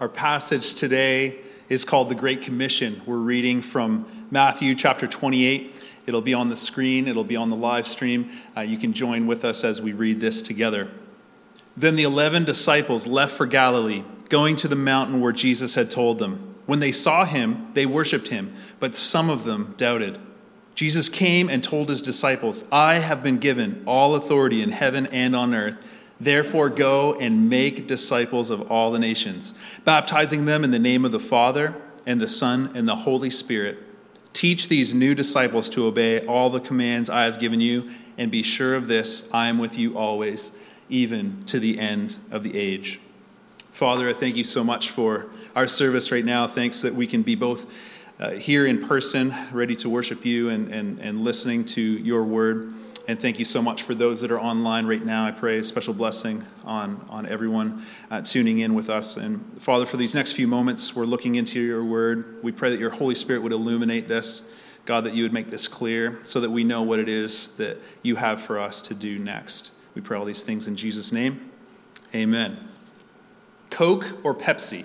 Our passage today is called the Great Commission. We're reading from Matthew chapter 28. It'll be on the screen, it'll be on the live stream. Uh, you can join with us as we read this together. Then the eleven disciples left for Galilee, going to the mountain where Jesus had told them. When they saw him, they worshiped him, but some of them doubted. Jesus came and told his disciples, I have been given all authority in heaven and on earth. Therefore, go and make disciples of all the nations, baptizing them in the name of the Father, and the Son, and the Holy Spirit. Teach these new disciples to obey all the commands I have given you, and be sure of this I am with you always, even to the end of the age. Father, I thank you so much for our service right now. Thanks that we can be both uh, here in person, ready to worship you and, and, and listening to your word. And thank you so much for those that are online right now. I pray a special blessing on, on everyone uh, tuning in with us. And Father, for these next few moments, we're looking into your word. We pray that your Holy Spirit would illuminate this. God, that you would make this clear so that we know what it is that you have for us to do next. We pray all these things in Jesus' name. Amen. Coke or Pepsi?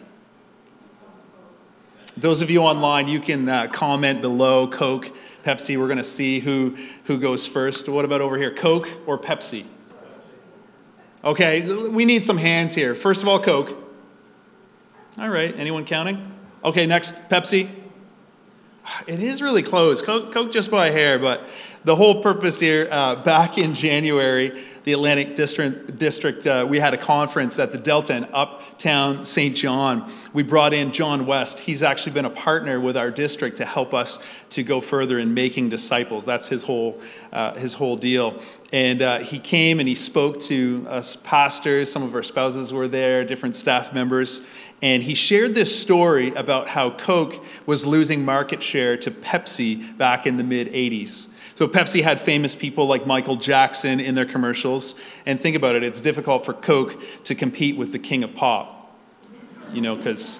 Those of you online, you can uh, comment below Coke, Pepsi. We're going to see who, who goes first. What about over here? Coke or Pepsi? Okay, we need some hands here. First of all, Coke. All right, anyone counting? Okay, next, Pepsi. It is really close. Coke, Coke just by a hair, but the whole purpose here, uh, back in January, the Atlantic District, district uh, we had a conference at the Delta in Uptown St. John. We brought in John West. He's actually been a partner with our district to help us to go further in making disciples. That's his whole, uh, his whole deal. And uh, he came and he spoke to us pastors. Some of our spouses were there, different staff members. And he shared this story about how Coke was losing market share to Pepsi back in the mid 80s. So Pepsi had famous people like Michael Jackson in their commercials. And think about it, it's difficult for Coke to compete with the king of pop. You know, because.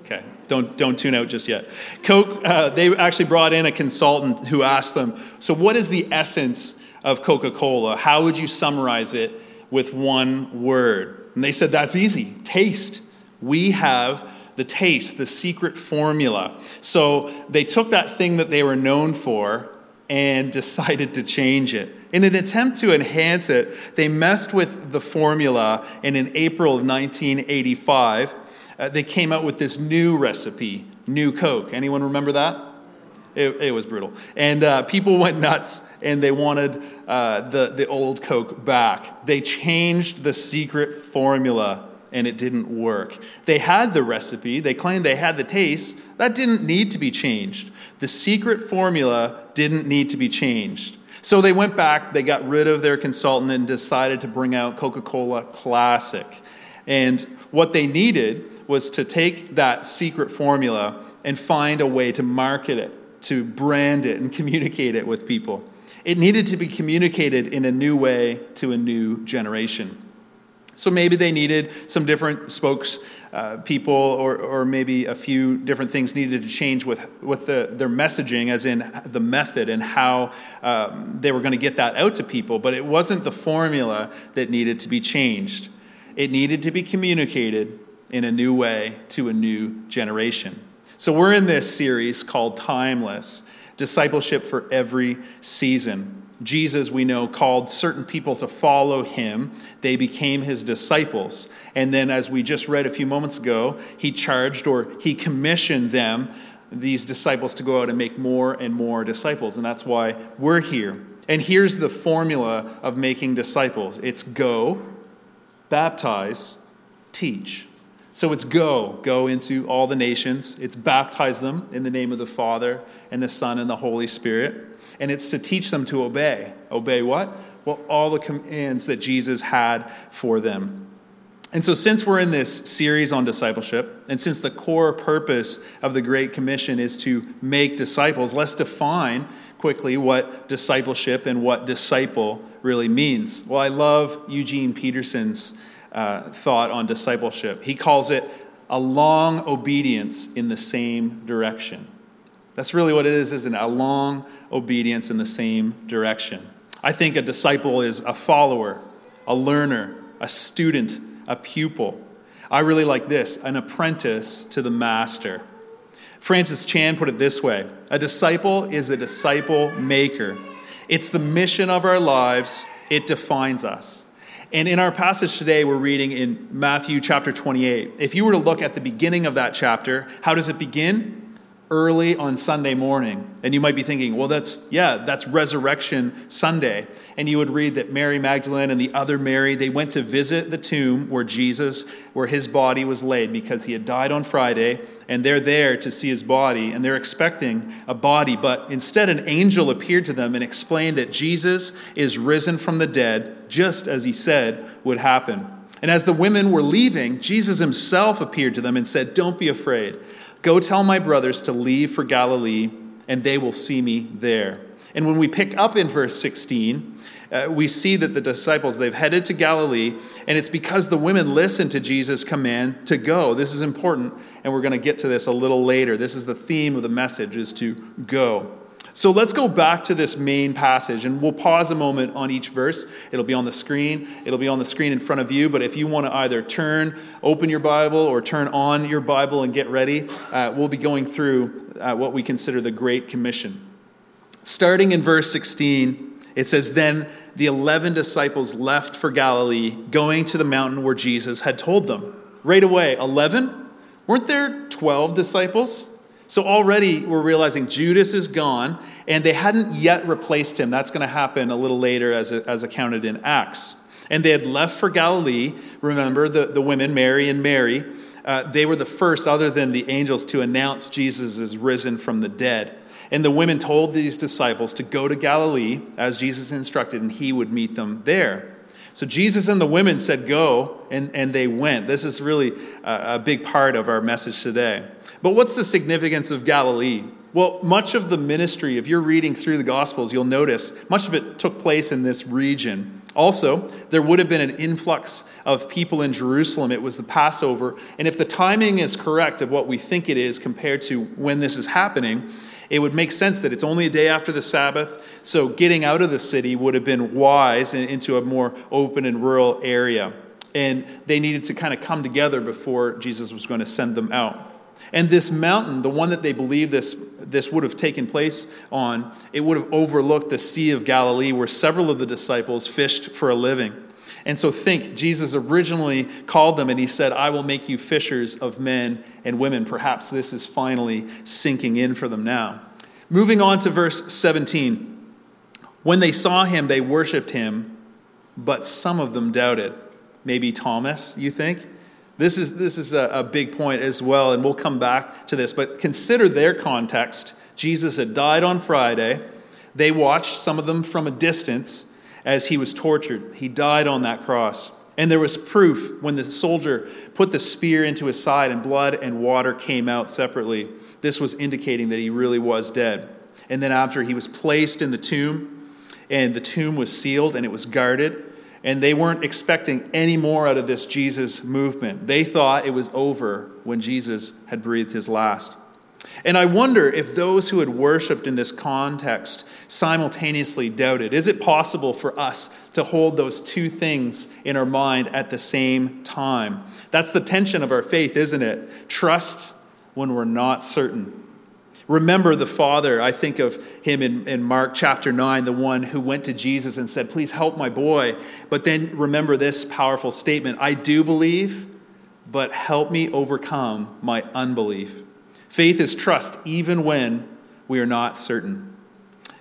Okay, don't, don't tune out just yet. Coke, uh, they actually brought in a consultant who asked them, So, what is the essence of Coca Cola? How would you summarize it with one word? And they said, That's easy taste. We have the taste, the secret formula. So they took that thing that they were known for and decided to change it. In an attempt to enhance it, they messed with the formula, and in April of 1985, uh, they came out with this new recipe, New Coke. Anyone remember that? It, it was brutal. And uh, people went nuts and they wanted uh, the, the old Coke back. They changed the secret formula and it didn't work. They had the recipe, they claimed they had the taste. That didn't need to be changed. The secret formula didn't need to be changed. So they went back, they got rid of their consultant, and decided to bring out Coca Cola Classic. And what they needed was to take that secret formula and find a way to market it, to brand it, and communicate it with people. It needed to be communicated in a new way to a new generation. So maybe they needed some different spokes uh, people, or, or maybe a few different things needed to change with, with the, their messaging, as in the method and how um, they were going to get that out to people. But it wasn't the formula that needed to be changed, it needed to be communicated in a new way to a new generation. So we're in this series called Timeless Discipleship for Every Season. Jesus, we know, called certain people to follow him. They became his disciples. And then, as we just read a few moments ago, he charged or he commissioned them, these disciples, to go out and make more and more disciples. And that's why we're here. And here's the formula of making disciples it's go, baptize, teach. So it's go, go into all the nations. It's baptize them in the name of the Father and the Son and the Holy Spirit and it's to teach them to obey. Obey what? Well, all the commands that Jesus had for them. And so, since we're in this series on discipleship, and since the core purpose of the Great Commission is to make disciples, let's define quickly what discipleship and what disciple really means. Well, I love Eugene Peterson's uh, thought on discipleship. He calls it a long obedience in the same direction. That's really what it is, isn't it? A long obedience in the same direction. I think a disciple is a follower, a learner, a student, a pupil. I really like this an apprentice to the master. Francis Chan put it this way A disciple is a disciple maker. It's the mission of our lives, it defines us. And in our passage today, we're reading in Matthew chapter 28. If you were to look at the beginning of that chapter, how does it begin? Early on Sunday morning. And you might be thinking, well, that's, yeah, that's Resurrection Sunday. And you would read that Mary Magdalene and the other Mary, they went to visit the tomb where Jesus, where his body was laid because he had died on Friday. And they're there to see his body, and they're expecting a body. But instead, an angel appeared to them and explained that Jesus is risen from the dead, just as he said would happen. And as the women were leaving, Jesus himself appeared to them and said, Don't be afraid. Go tell my brothers to leave for Galilee, and they will see me there. And when we pick up in verse 16, uh, we see that the disciples they've headed to Galilee, and it's because the women listened to Jesus' command to go. This is important, and we're going to get to this a little later. This is the theme of the message is to go. So let's go back to this main passage and we'll pause a moment on each verse. It'll be on the screen. It'll be on the screen in front of you. But if you want to either turn, open your Bible, or turn on your Bible and get ready, uh, we'll be going through uh, what we consider the Great Commission. Starting in verse 16, it says, Then the 11 disciples left for Galilee, going to the mountain where Jesus had told them. Right away, 11? Weren't there 12 disciples? So already we're realizing Judas is gone, and they hadn't yet replaced him. That's going to happen a little later as, as accounted in Acts. And they had left for Galilee. Remember, the, the women, Mary and Mary, uh, they were the first, other than the angels, to announce Jesus is risen from the dead. And the women told these disciples to go to Galilee as Jesus instructed, and he would meet them there. So Jesus and the women said, Go, and, and they went. This is really a, a big part of our message today. But what's the significance of Galilee? Well, much of the ministry, if you're reading through the Gospels, you'll notice much of it took place in this region. Also, there would have been an influx of people in Jerusalem. It was the Passover. And if the timing is correct of what we think it is compared to when this is happening, it would make sense that it's only a day after the Sabbath. So getting out of the city would have been wise into a more open and rural area. And they needed to kind of come together before Jesus was going to send them out. And this mountain, the one that they believe this, this would have taken place on, it would have overlooked the Sea of Galilee where several of the disciples fished for a living. And so think, Jesus originally called them and he said, I will make you fishers of men and women. Perhaps this is finally sinking in for them now. Moving on to verse 17. When they saw him, they worshiped him, but some of them doubted. Maybe Thomas, you think? This is, this is a, a big point as well, and we'll come back to this. But consider their context. Jesus had died on Friday. They watched, some of them from a distance, as he was tortured. He died on that cross. And there was proof when the soldier put the spear into his side and blood and water came out separately. This was indicating that he really was dead. And then after he was placed in the tomb, and the tomb was sealed and it was guarded, and they weren't expecting any more out of this Jesus movement. They thought it was over when Jesus had breathed his last. And I wonder if those who had worshiped in this context simultaneously doubted. Is it possible for us to hold those two things in our mind at the same time? That's the tension of our faith, isn't it? Trust when we're not certain Remember the father, I think of him in, in Mark chapter 9, the one who went to Jesus and said, Please help my boy. But then remember this powerful statement I do believe, but help me overcome my unbelief. Faith is trust even when we are not certain.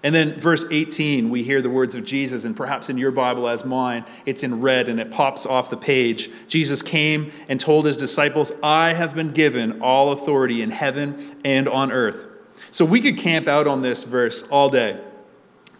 And then, verse 18, we hear the words of Jesus, and perhaps in your Bible, as mine, it's in red and it pops off the page. Jesus came and told his disciples, I have been given all authority in heaven and on earth. So we could camp out on this verse all day.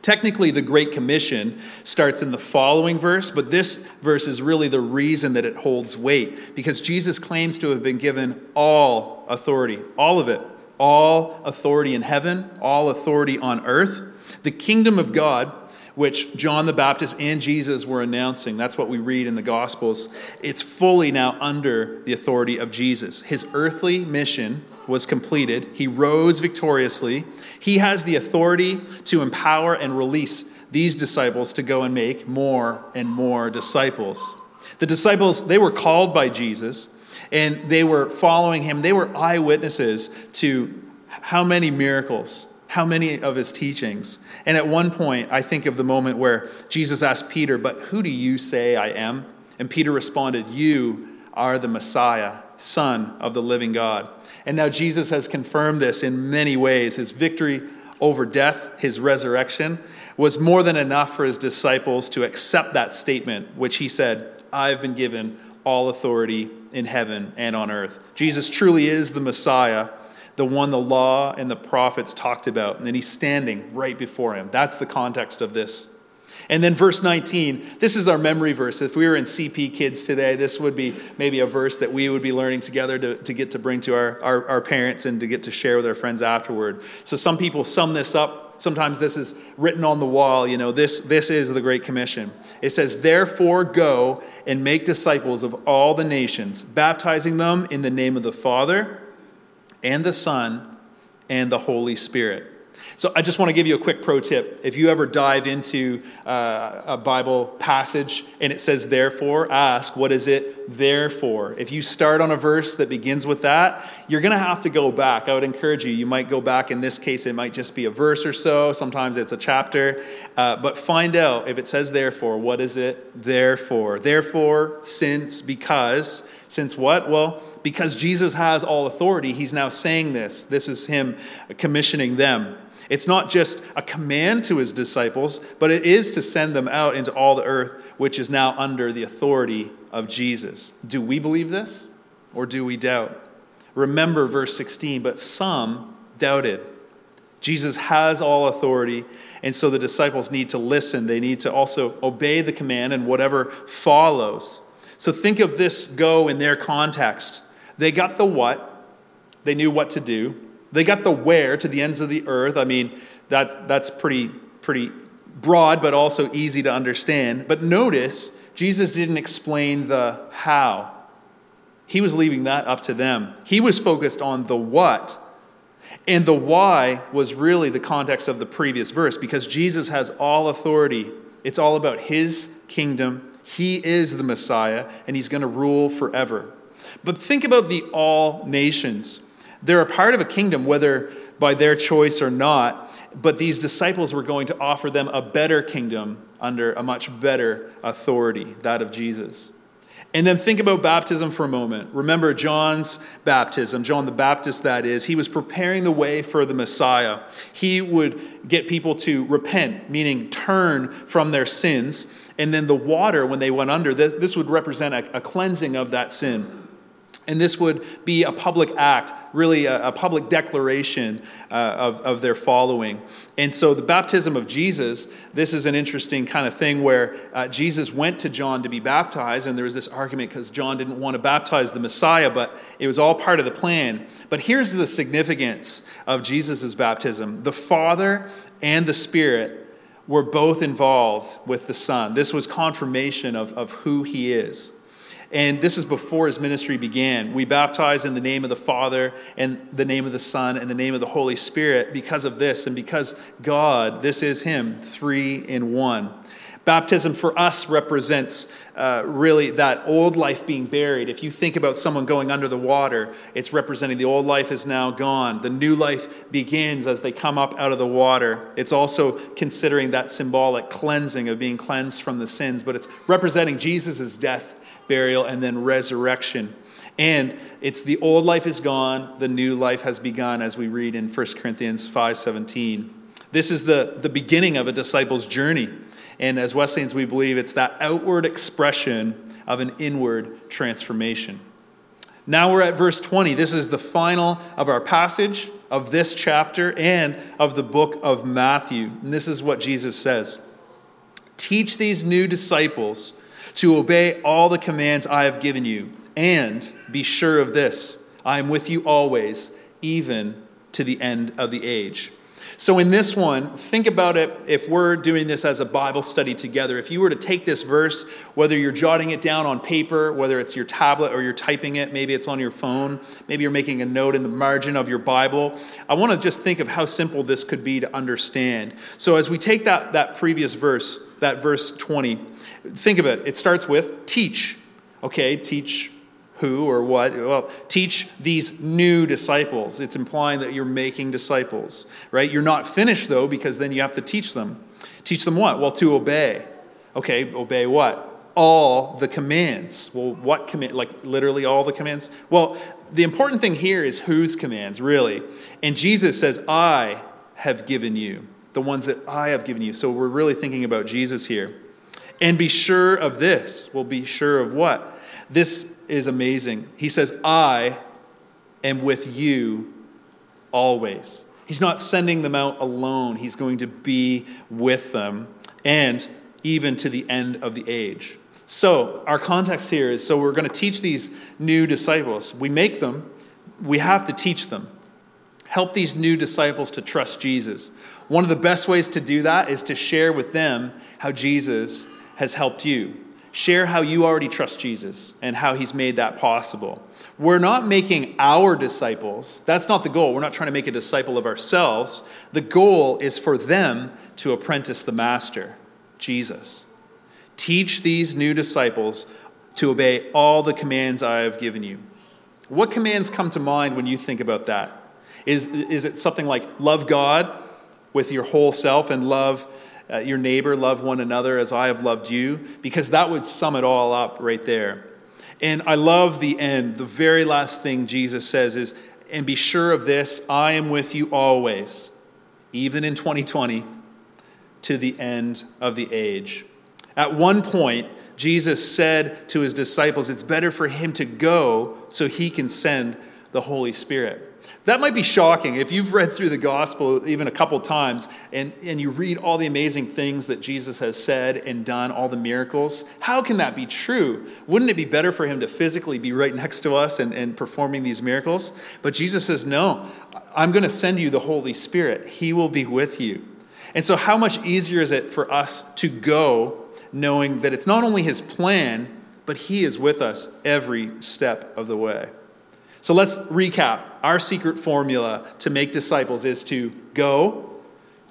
Technically, the Great Commission starts in the following verse, but this verse is really the reason that it holds weight because Jesus claims to have been given all authority, all of it, all authority in heaven, all authority on earth. The kingdom of God, which John the Baptist and Jesus were announcing, that's what we read in the Gospels, it's fully now under the authority of Jesus. His earthly mission was completed. He rose victoriously. He has the authority to empower and release these disciples to go and make more and more disciples. The disciples, they were called by Jesus and they were following him. They were eyewitnesses to how many miracles, how many of his teachings. And at one point, I think of the moment where Jesus asked Peter, But who do you say I am? And Peter responded, You are the Messiah, Son of the living God. And now Jesus has confirmed this in many ways. His victory over death, his resurrection, was more than enough for his disciples to accept that statement, which he said, I've been given all authority in heaven and on earth. Jesus truly is the Messiah, the one the law and the prophets talked about. And then he's standing right before him. That's the context of this. And then verse 19, this is our memory verse. If we were in CP Kids today, this would be maybe a verse that we would be learning together to, to get to bring to our, our, our parents and to get to share with our friends afterward. So some people sum this up sometimes this is written on the wall you know this this is the great commission it says therefore go and make disciples of all the nations baptizing them in the name of the father and the son and the holy spirit so I just want to give you a quick pro tip. If you ever dive into uh, a Bible passage and it says therefore, ask what is it there for? If you start on a verse that begins with that, you're going to have to go back. I would encourage you. You might go back. In this case, it might just be a verse or so. Sometimes it's a chapter. Uh, but find out if it says therefore, what is it therefore? Therefore, since, because. Since what? Well, because Jesus has all authority, he's now saying this. This is him commissioning them. It's not just a command to his disciples, but it is to send them out into all the earth, which is now under the authority of Jesus. Do we believe this or do we doubt? Remember verse 16, but some doubted. Jesus has all authority, and so the disciples need to listen. They need to also obey the command and whatever follows. So think of this go in their context. They got the what, they knew what to do. They got the where to the ends of the earth. I mean, that, that's pretty, pretty broad, but also easy to understand. But notice, Jesus didn't explain the how. He was leaving that up to them. He was focused on the what. And the why was really the context of the previous verse because Jesus has all authority. It's all about his kingdom. He is the Messiah, and he's going to rule forever. But think about the all nations. They're a part of a kingdom, whether by their choice or not, but these disciples were going to offer them a better kingdom under a much better authority, that of Jesus. And then think about baptism for a moment. Remember John's baptism, John the Baptist, that is. He was preparing the way for the Messiah. He would get people to repent, meaning turn from their sins. And then the water, when they went under, this would represent a, cleansing of that sin. And this would be a public act, really a, a public declaration uh, of, of their following. And so, the baptism of Jesus, this is an interesting kind of thing where uh, Jesus went to John to be baptized, and there was this argument because John didn't want to baptize the Messiah, but it was all part of the plan. But here's the significance of Jesus' baptism the Father and the Spirit were both involved with the Son. This was confirmation of, of who he is. And this is before his ministry began. We baptize in the name of the Father and the name of the Son and the name of the Holy Spirit because of this and because God, this is him, three in one. Baptism for us represents uh, really that old life being buried. If you think about someone going under the water, it's representing the old life is now gone. The new life begins as they come up out of the water. It's also considering that symbolic cleansing of being cleansed from the sins, but it's representing Jesus' death burial, and then resurrection. And it's the old life is gone, the new life has begun, as we read in 1 Corinthians 5:17. This is the, the beginning of a disciple's journey. And as Wesleyans, we believe it's that outward expression of an inward transformation. Now we're at verse 20. This is the final of our passage of this chapter and of the book of Matthew. And this is what Jesus says Teach these new disciples to obey all the commands I have given you. And be sure of this I am with you always, even to the end of the age. So, in this one, think about it if we're doing this as a Bible study together. If you were to take this verse, whether you're jotting it down on paper, whether it's your tablet or you're typing it, maybe it's on your phone, maybe you're making a note in the margin of your Bible, I want to just think of how simple this could be to understand. So, as we take that, that previous verse, that verse 20, Think of it. It starts with teach. Okay, teach who or what? Well, teach these new disciples. It's implying that you're making disciples, right? You're not finished though, because then you have to teach them. Teach them what? Well, to obey. Okay, obey what? All the commands. Well, what command? Like literally all the commands? Well, the important thing here is whose commands, really. And Jesus says, I have given you, the ones that I have given you. So we're really thinking about Jesus here. And be sure of this. Well, be sure of what? This is amazing. He says, I am with you always. He's not sending them out alone, He's going to be with them and even to the end of the age. So, our context here is so we're going to teach these new disciples. We make them, we have to teach them. Help these new disciples to trust Jesus. One of the best ways to do that is to share with them how Jesus has helped you. Share how you already trust Jesus and how he's made that possible. We're not making our disciples. That's not the goal. We're not trying to make a disciple of ourselves. The goal is for them to apprentice the master, Jesus. Teach these new disciples to obey all the commands I have given you. What commands come to mind when you think about that? Is, is it something like love God with your whole self and love uh, your neighbor, love one another as I have loved you? Because that would sum it all up right there. And I love the end. The very last thing Jesus says is, and be sure of this I am with you always, even in 2020, to the end of the age. At one point, Jesus said to his disciples, It's better for him to go so he can send the Holy Spirit. That might be shocking if you've read through the gospel even a couple times and, and you read all the amazing things that Jesus has said and done, all the miracles. How can that be true? Wouldn't it be better for him to physically be right next to us and, and performing these miracles? But Jesus says, No, I'm going to send you the Holy Spirit. He will be with you. And so, how much easier is it for us to go knowing that it's not only his plan, but he is with us every step of the way? So let's recap. Our secret formula to make disciples is to go,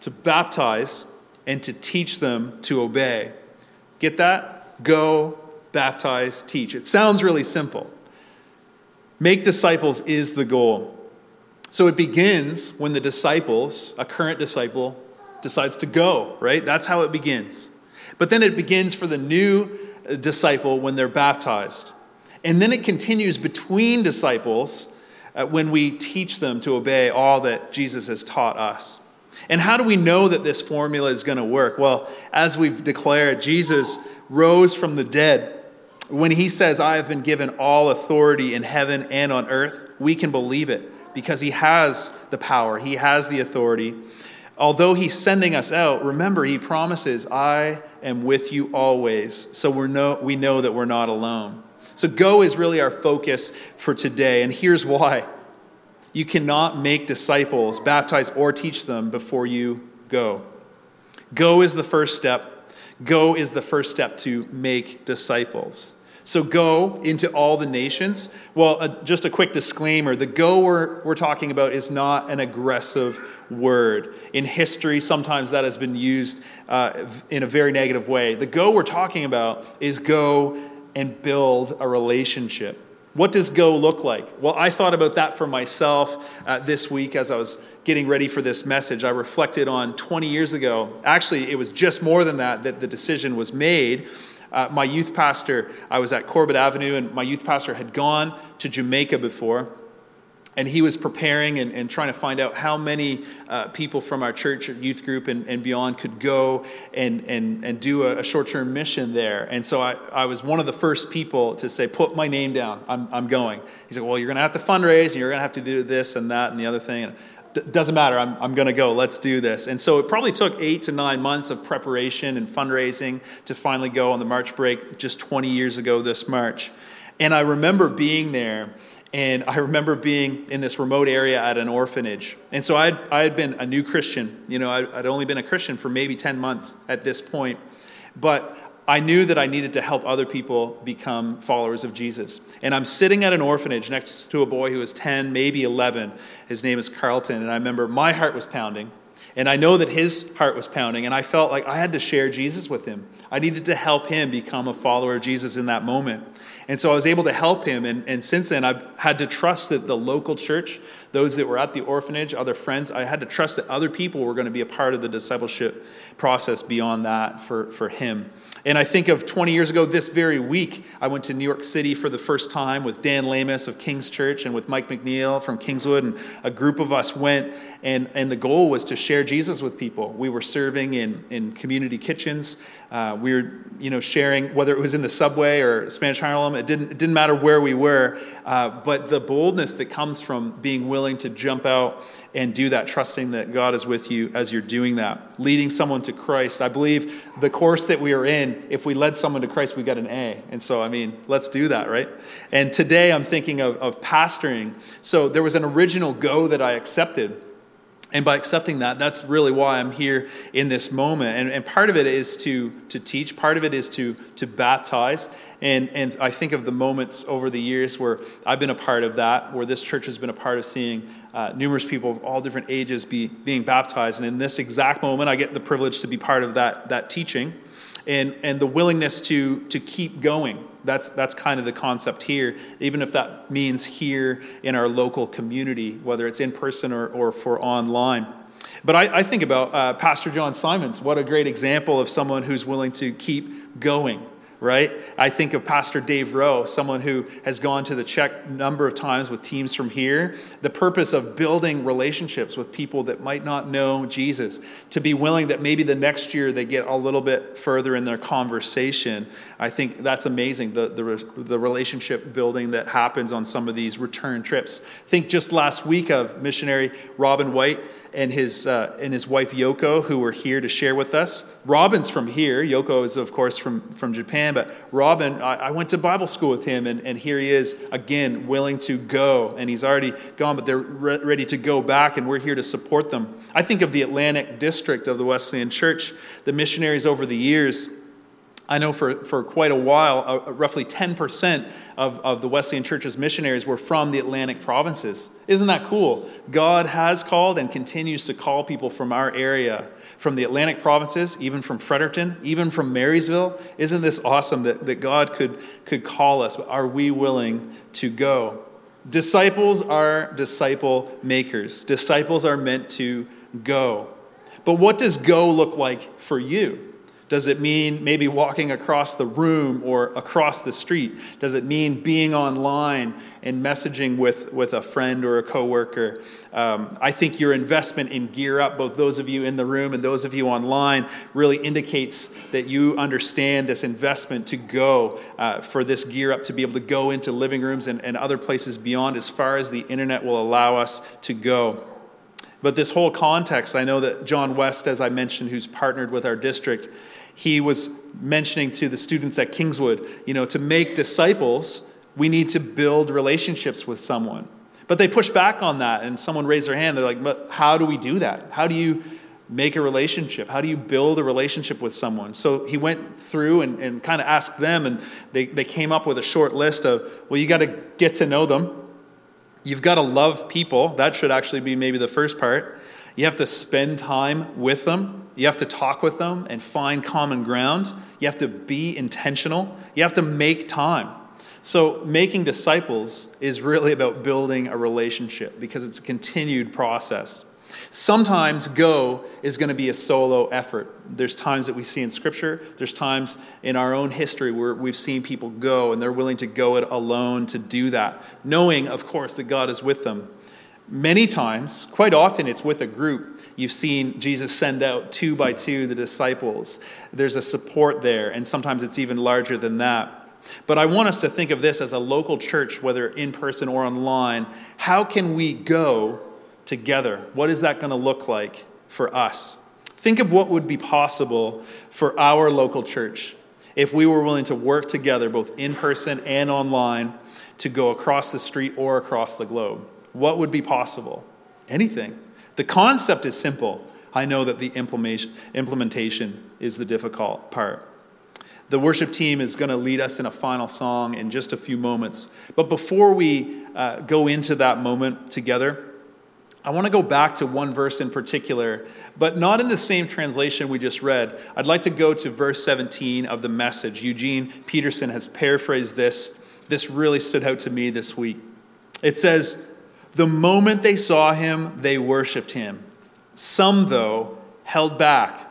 to baptize, and to teach them to obey. Get that? Go, baptize, teach. It sounds really simple. Make disciples is the goal. So it begins when the disciples, a current disciple, decides to go, right? That's how it begins. But then it begins for the new disciple when they're baptized. And then it continues between disciples uh, when we teach them to obey all that Jesus has taught us. And how do we know that this formula is going to work? Well, as we've declared, Jesus rose from the dead. When he says, I have been given all authority in heaven and on earth, we can believe it because he has the power, he has the authority. Although he's sending us out, remember, he promises, I am with you always. So we know, we know that we're not alone. So, go is really our focus for today, and here's why. You cannot make disciples, baptize, or teach them before you go. Go is the first step. Go is the first step to make disciples. So go into all the nations. Well, uh, just a quick disclaimer the go we're, we're talking about is not an aggressive word. In history, sometimes that has been used uh, in a very negative way. The go we're talking about is go and build a relationship. What does go look like? Well, I thought about that for myself uh, this week as I was getting ready for this message. I reflected on 20 years ago. Actually, it was just more than that that the decision was made. Uh, my youth pastor, I was at Corbett Avenue, and my youth pastor had gone to Jamaica before and he was preparing and, and, trying to find out how many uh, people from our church youth group and, and beyond could go and, and, and do a, a short-term mission there. And so I, I was one of the first people to say put my name down. I'm, I'm going. He said well you're going to have to fundraise and you're going to have to do this and that and the other thing. And, doesn't matter. I'm, I'm going to go. Let's do this. And so it probably took eight to nine months of preparation and fundraising to finally go on the march break just 20 years ago this march. And i remember being there and I remember being in this remote area at an orphanage. And so I had, I had been a new Christian. You know, I'd, I'd only been a Christian for maybe 10 months at this point. But I knew that I needed to help other people become followers of Jesus. And I'm sitting at an orphanage next to a boy who was 10, maybe 11. His name is Carlton. And I remember my heart was pounding. And I know that his heart was pounding, and I felt like I had to share Jesus with him. I needed to help him become a follower of Jesus in that moment. And so I was able to help him. And, and since then, I've had to trust that the local church, those that were at the orphanage, other friends, I had to trust that other people were going to be a part of the discipleship process beyond that for, for him. And I think of 20 years ago, this very week, I went to New York City for the first time with Dan Lamus of King's Church and with Mike McNeil from Kingswood. And a group of us went, and, and the goal was to share Jesus with people. We were serving in, in community kitchens. Uh, we were, you know, sharing whether it was in the subway or Spanish Harlem. It didn't, it didn't matter where we were. Uh, but the boldness that comes from being willing to jump out and do that, trusting that God is with you as you're doing that, leading someone to Christ. I believe the course that we are in, if we led someone to Christ, we got an A. And so, I mean, let's do that, right? And today I'm thinking of, of pastoring. So there was an original go that I accepted. And by accepting that, that's really why I'm here in this moment. And, and part of it is to, to teach, part of it is to, to baptize. And, and I think of the moments over the years where I've been a part of that, where this church has been a part of seeing uh, numerous people of all different ages be being baptized. And in this exact moment, I get the privilege to be part of that, that teaching and, and the willingness to, to keep going. That's, that's kind of the concept here, even if that means here in our local community, whether it's in person or, or for online. But I, I think about uh, Pastor John Simons. What a great example of someone who's willing to keep going right? I think of Pastor Dave Rowe, someone who has gone to the Czech number of times with teams from here. The purpose of building relationships with people that might not know Jesus, to be willing that maybe the next year they get a little bit further in their conversation. I think that's amazing, the, the, the relationship building that happens on some of these return trips. Think just last week of missionary Robin White and his, uh, and his wife Yoko, who were here to share with us. Robin's from here. Yoko is, of course, from, from Japan. But Robin, I, I went to Bible school with him, and, and here he is, again, willing to go. And he's already gone, but they're re- ready to go back, and we're here to support them. I think of the Atlantic District of the Wesleyan Church, the missionaries over the years I know for, for quite a while, uh, roughly 10% of, of the Wesleyan Church's missionaries were from the Atlantic provinces. Isn't that cool? God has called and continues to call people from our area, from the Atlantic provinces, even from Fredericton, even from Marysville. Isn't this awesome that, that God could, could call us? But are we willing to go? Disciples are disciple makers, disciples are meant to go. But what does go look like for you? Does it mean maybe walking across the room or across the street? Does it mean being online and messaging with, with a friend or a coworker? Um, I think your investment in Gear Up, both those of you in the room and those of you online, really indicates that you understand this investment to go uh, for this Gear Up to be able to go into living rooms and, and other places beyond as far as the internet will allow us to go. But this whole context, I know that John West, as I mentioned, who's partnered with our district, he was mentioning to the students at Kingswood, you know, to make disciples, we need to build relationships with someone. But they pushed back on that, and someone raised their hand. They're like, but how do we do that? How do you make a relationship? How do you build a relationship with someone? So he went through and, and kind of asked them, and they, they came up with a short list of, well, you got to get to know them. You've got to love people. That should actually be maybe the first part. You have to spend time with them. You have to talk with them and find common ground. You have to be intentional. You have to make time. So, making disciples is really about building a relationship because it's a continued process. Sometimes go is going to be a solo effort. There's times that we see in Scripture, there's times in our own history where we've seen people go and they're willing to go it alone to do that, knowing, of course, that God is with them. Many times, quite often, it's with a group You've seen Jesus send out two by two the disciples. There's a support there, and sometimes it's even larger than that. But I want us to think of this as a local church, whether in person or online. How can we go together? What is that going to look like for us? Think of what would be possible for our local church if we were willing to work together, both in person and online, to go across the street or across the globe. What would be possible? Anything. The concept is simple. I know that the implementation is the difficult part. The worship team is going to lead us in a final song in just a few moments. But before we uh, go into that moment together, I want to go back to one verse in particular, but not in the same translation we just read. I'd like to go to verse 17 of the message. Eugene Peterson has paraphrased this. This really stood out to me this week. It says, The moment they saw him, they worshiped him. Some, though, held back,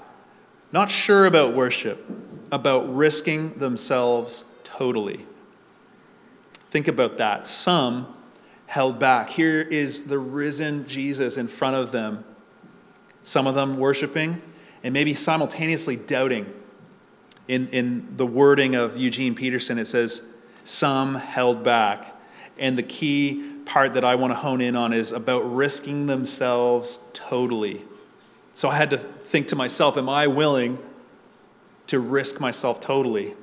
not sure about worship, about risking themselves totally. Think about that. Some held back. Here is the risen Jesus in front of them. Some of them worshiping and maybe simultaneously doubting. In, in the wording of Eugene Peterson, it says, Some held back. And the key part that I want to hone in on is about risking themselves totally. So I had to think to myself, Am I willing to risk myself totally?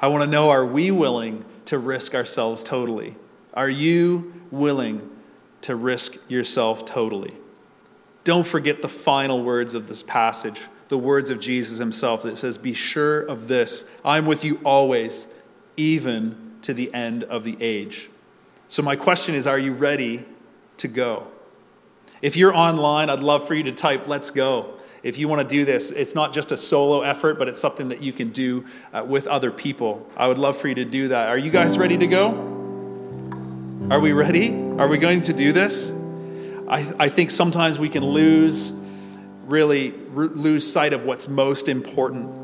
I want to know, are we willing to risk ourselves totally? Are you willing to risk yourself totally? Don't forget the final words of this passage, the words of Jesus himself that says, Be sure of this, I'm with you always, even to the end of the age. So, my question is, are you ready to go? If you're online, I'd love for you to type, Let's go. If you want to do this, it's not just a solo effort, but it's something that you can do uh, with other people. I would love for you to do that. Are you guys ready to go? Are we ready? Are we going to do this? I, I think sometimes we can lose, really lose sight of what's most important.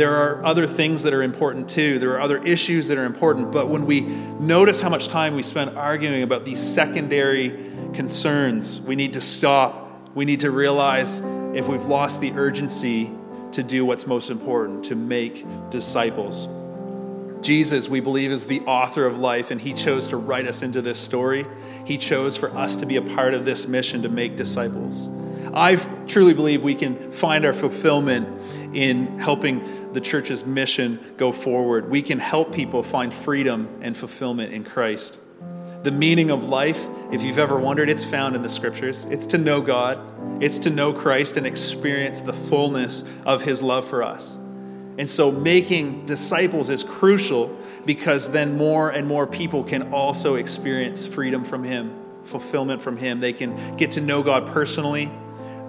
There are other things that are important too. There are other issues that are important. But when we notice how much time we spend arguing about these secondary concerns, we need to stop. We need to realize if we've lost the urgency to do what's most important, to make disciples. Jesus, we believe, is the author of life, and he chose to write us into this story. He chose for us to be a part of this mission to make disciples. I truly believe we can find our fulfillment in helping the church's mission go forward. We can help people find freedom and fulfillment in Christ. The meaning of life, if you've ever wondered, it's found in the scriptures. It's to know God, it's to know Christ and experience the fullness of his love for us. And so making disciples is crucial because then more and more people can also experience freedom from Him, fulfillment from Him. They can get to know God personally,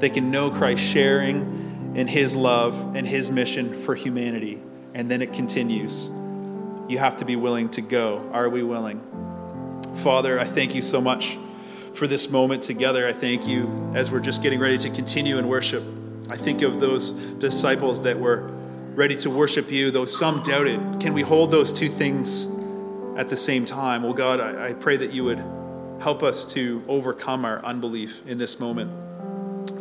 they can know Christ sharing in His love and His mission for humanity. And then it continues. You have to be willing to go. Are we willing? Father, I thank you so much for this moment together. I thank you as we're just getting ready to continue in worship. I think of those disciples that were ready to worship you, though some doubted. Can we hold those two things at the same time? Well, God, I, I pray that you would help us to overcome our unbelief in this moment.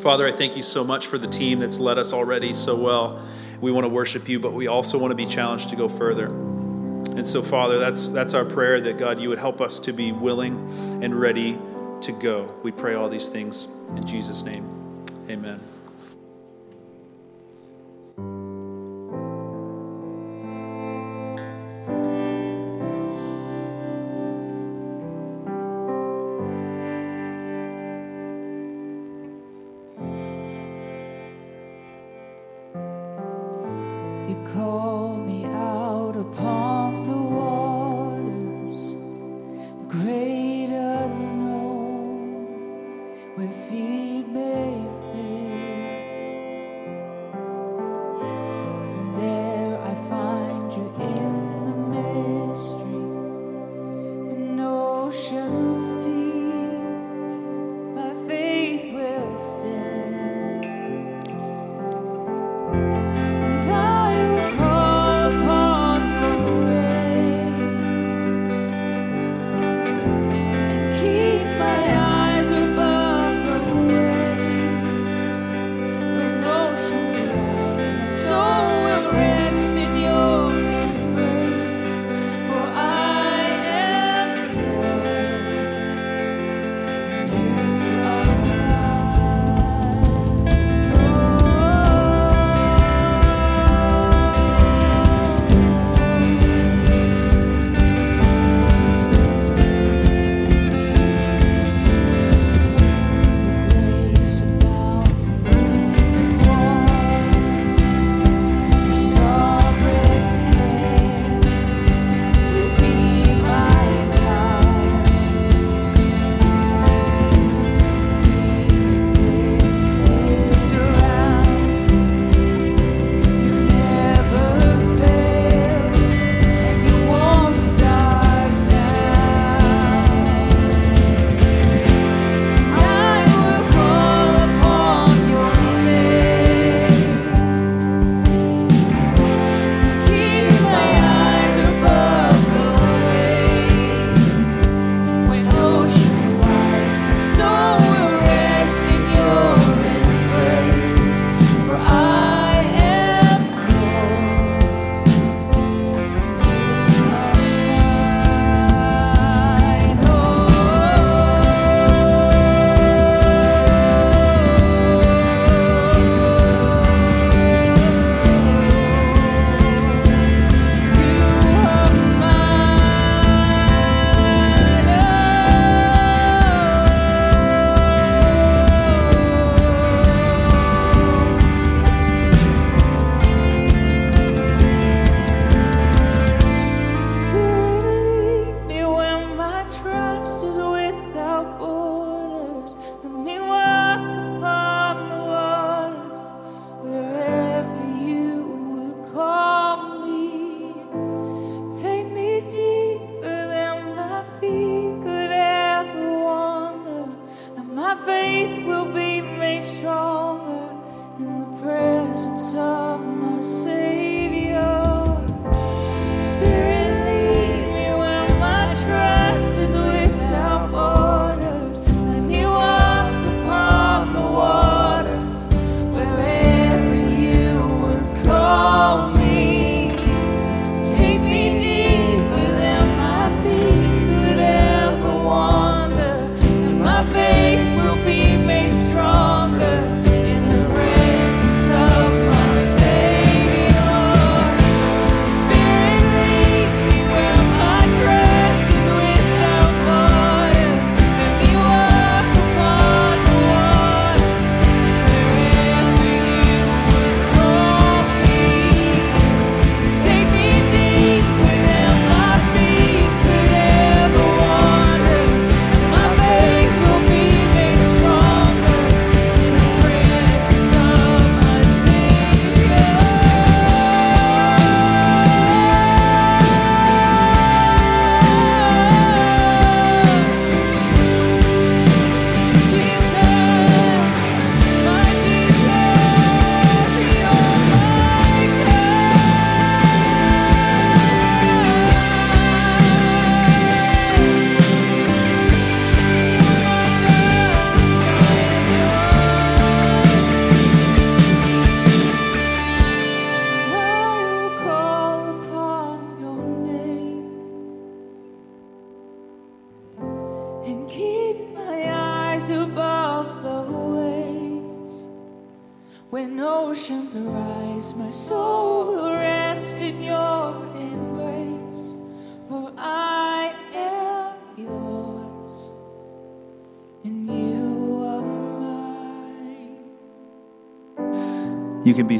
Father, I thank you so much for the team that's led us already so well. We want to worship you, but we also want to be challenged to go further. And so, Father, that's, that's our prayer that God, you would help us to be willing and ready to go. We pray all these things in Jesus' name. Amen.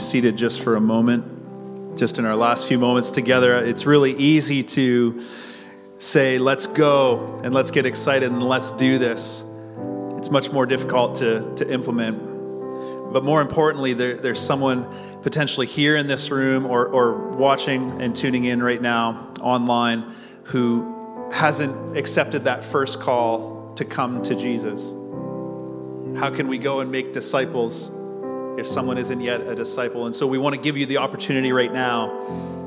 Seated just for a moment. Just in our last few moments together, it's really easy to say, let's go and let's get excited and let's do this. It's much more difficult to, to implement. But more importantly, there, there's someone potentially here in this room or, or watching and tuning in right now online who hasn't accepted that first call to come to Jesus. How can we go and make disciples if someone isn't yet a disciple? And so we want to give you the opportunity right now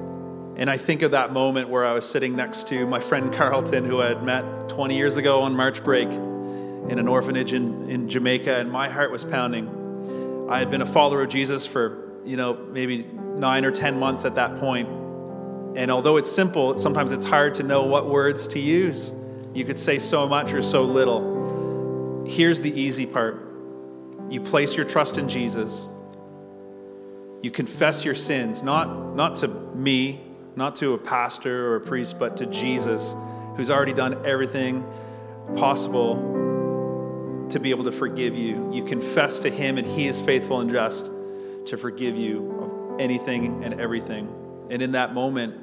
and I think of that moment where I was sitting next to my friend Carlton, who I had met 20 years ago on March break in an orphanage in, in Jamaica, and my heart was pounding. I had been a follower of Jesus for, you know, maybe nine or 10 months at that point. And although it's simple, sometimes it's hard to know what words to use. You could say so much or so little. Here's the easy part you place your trust in Jesus. You confess your sins, not, not to me, not to a pastor or a priest, but to Jesus, who's already done everything possible to be able to forgive you. You confess to Him, and He is faithful and just to forgive you of anything and everything. And in that moment,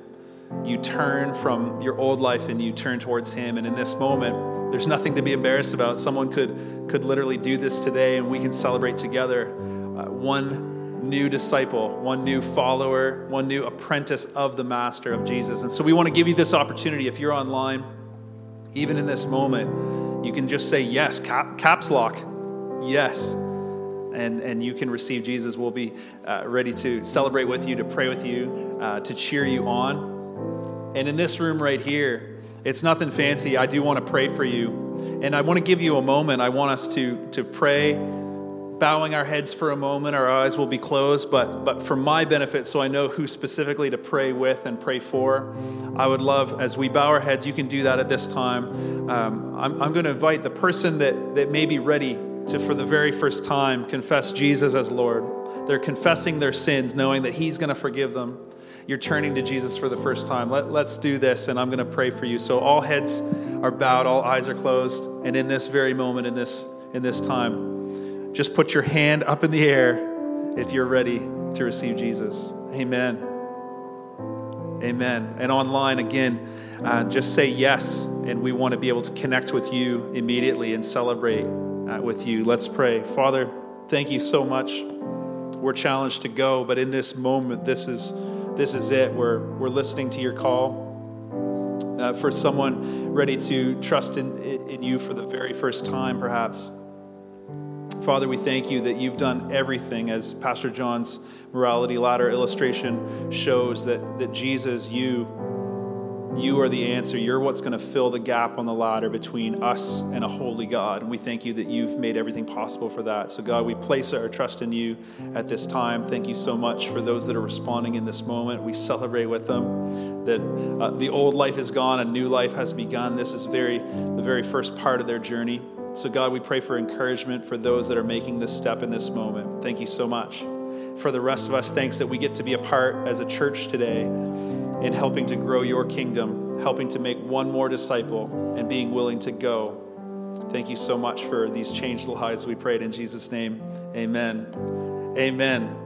you turn from your old life and you turn towards Him. And in this moment, there's nothing to be embarrassed about. Someone could, could literally do this today, and we can celebrate together. Uh, one new disciple, one new follower, one new apprentice of the Master of Jesus. And so we want to give you this opportunity. If you're online, even in this moment, you can just say yes, cap, caps lock, yes. And, and you can receive Jesus. We'll be uh, ready to celebrate with you, to pray with you, uh, to cheer you on. And in this room right here, it's nothing fancy. I do want to pray for you. And I want to give you a moment. I want us to, to pray bowing our heads for a moment, our eyes will be closed, but, but for my benefit, so I know who specifically to pray with and pray for, I would love, as we bow our heads, you can do that at this time. Um, I'm, I'm going to invite the person that, that may be ready to, for the very first time, confess Jesus as Lord. They're confessing their sins, knowing that He's going to forgive them. You're turning to Jesus for the first time. Let, let's do this, and I'm going to pray for you. So all heads are bowed, all eyes are closed, and in this very moment, in this in this time, just put your hand up in the air if you're ready to receive Jesus. Amen. Amen. And online, again, uh, just say yes, and we want to be able to connect with you immediately and celebrate uh, with you. Let's pray. Father, thank you so much. We're challenged to go, but in this moment, this is this is it. We're we're listening to your call. Uh, for someone ready to trust in, in you for the very first time, perhaps. Father, we thank you that you've done everything, as Pastor John's morality ladder illustration shows, that, that Jesus, you, you are the answer. You're what's going to fill the gap on the ladder between us and a holy God. And we thank you that you've made everything possible for that. So, God, we place our trust in you at this time. Thank you so much for those that are responding in this moment. We celebrate with them that uh, the old life is gone, a new life has begun. This is very the very first part of their journey. So, God, we pray for encouragement for those that are making this step in this moment. Thank you so much. For the rest of us, thanks that we get to be a part as a church today in helping to grow your kingdom, helping to make one more disciple, and being willing to go. Thank you so much for these changed lives. We prayed in Jesus' name. Amen. Amen.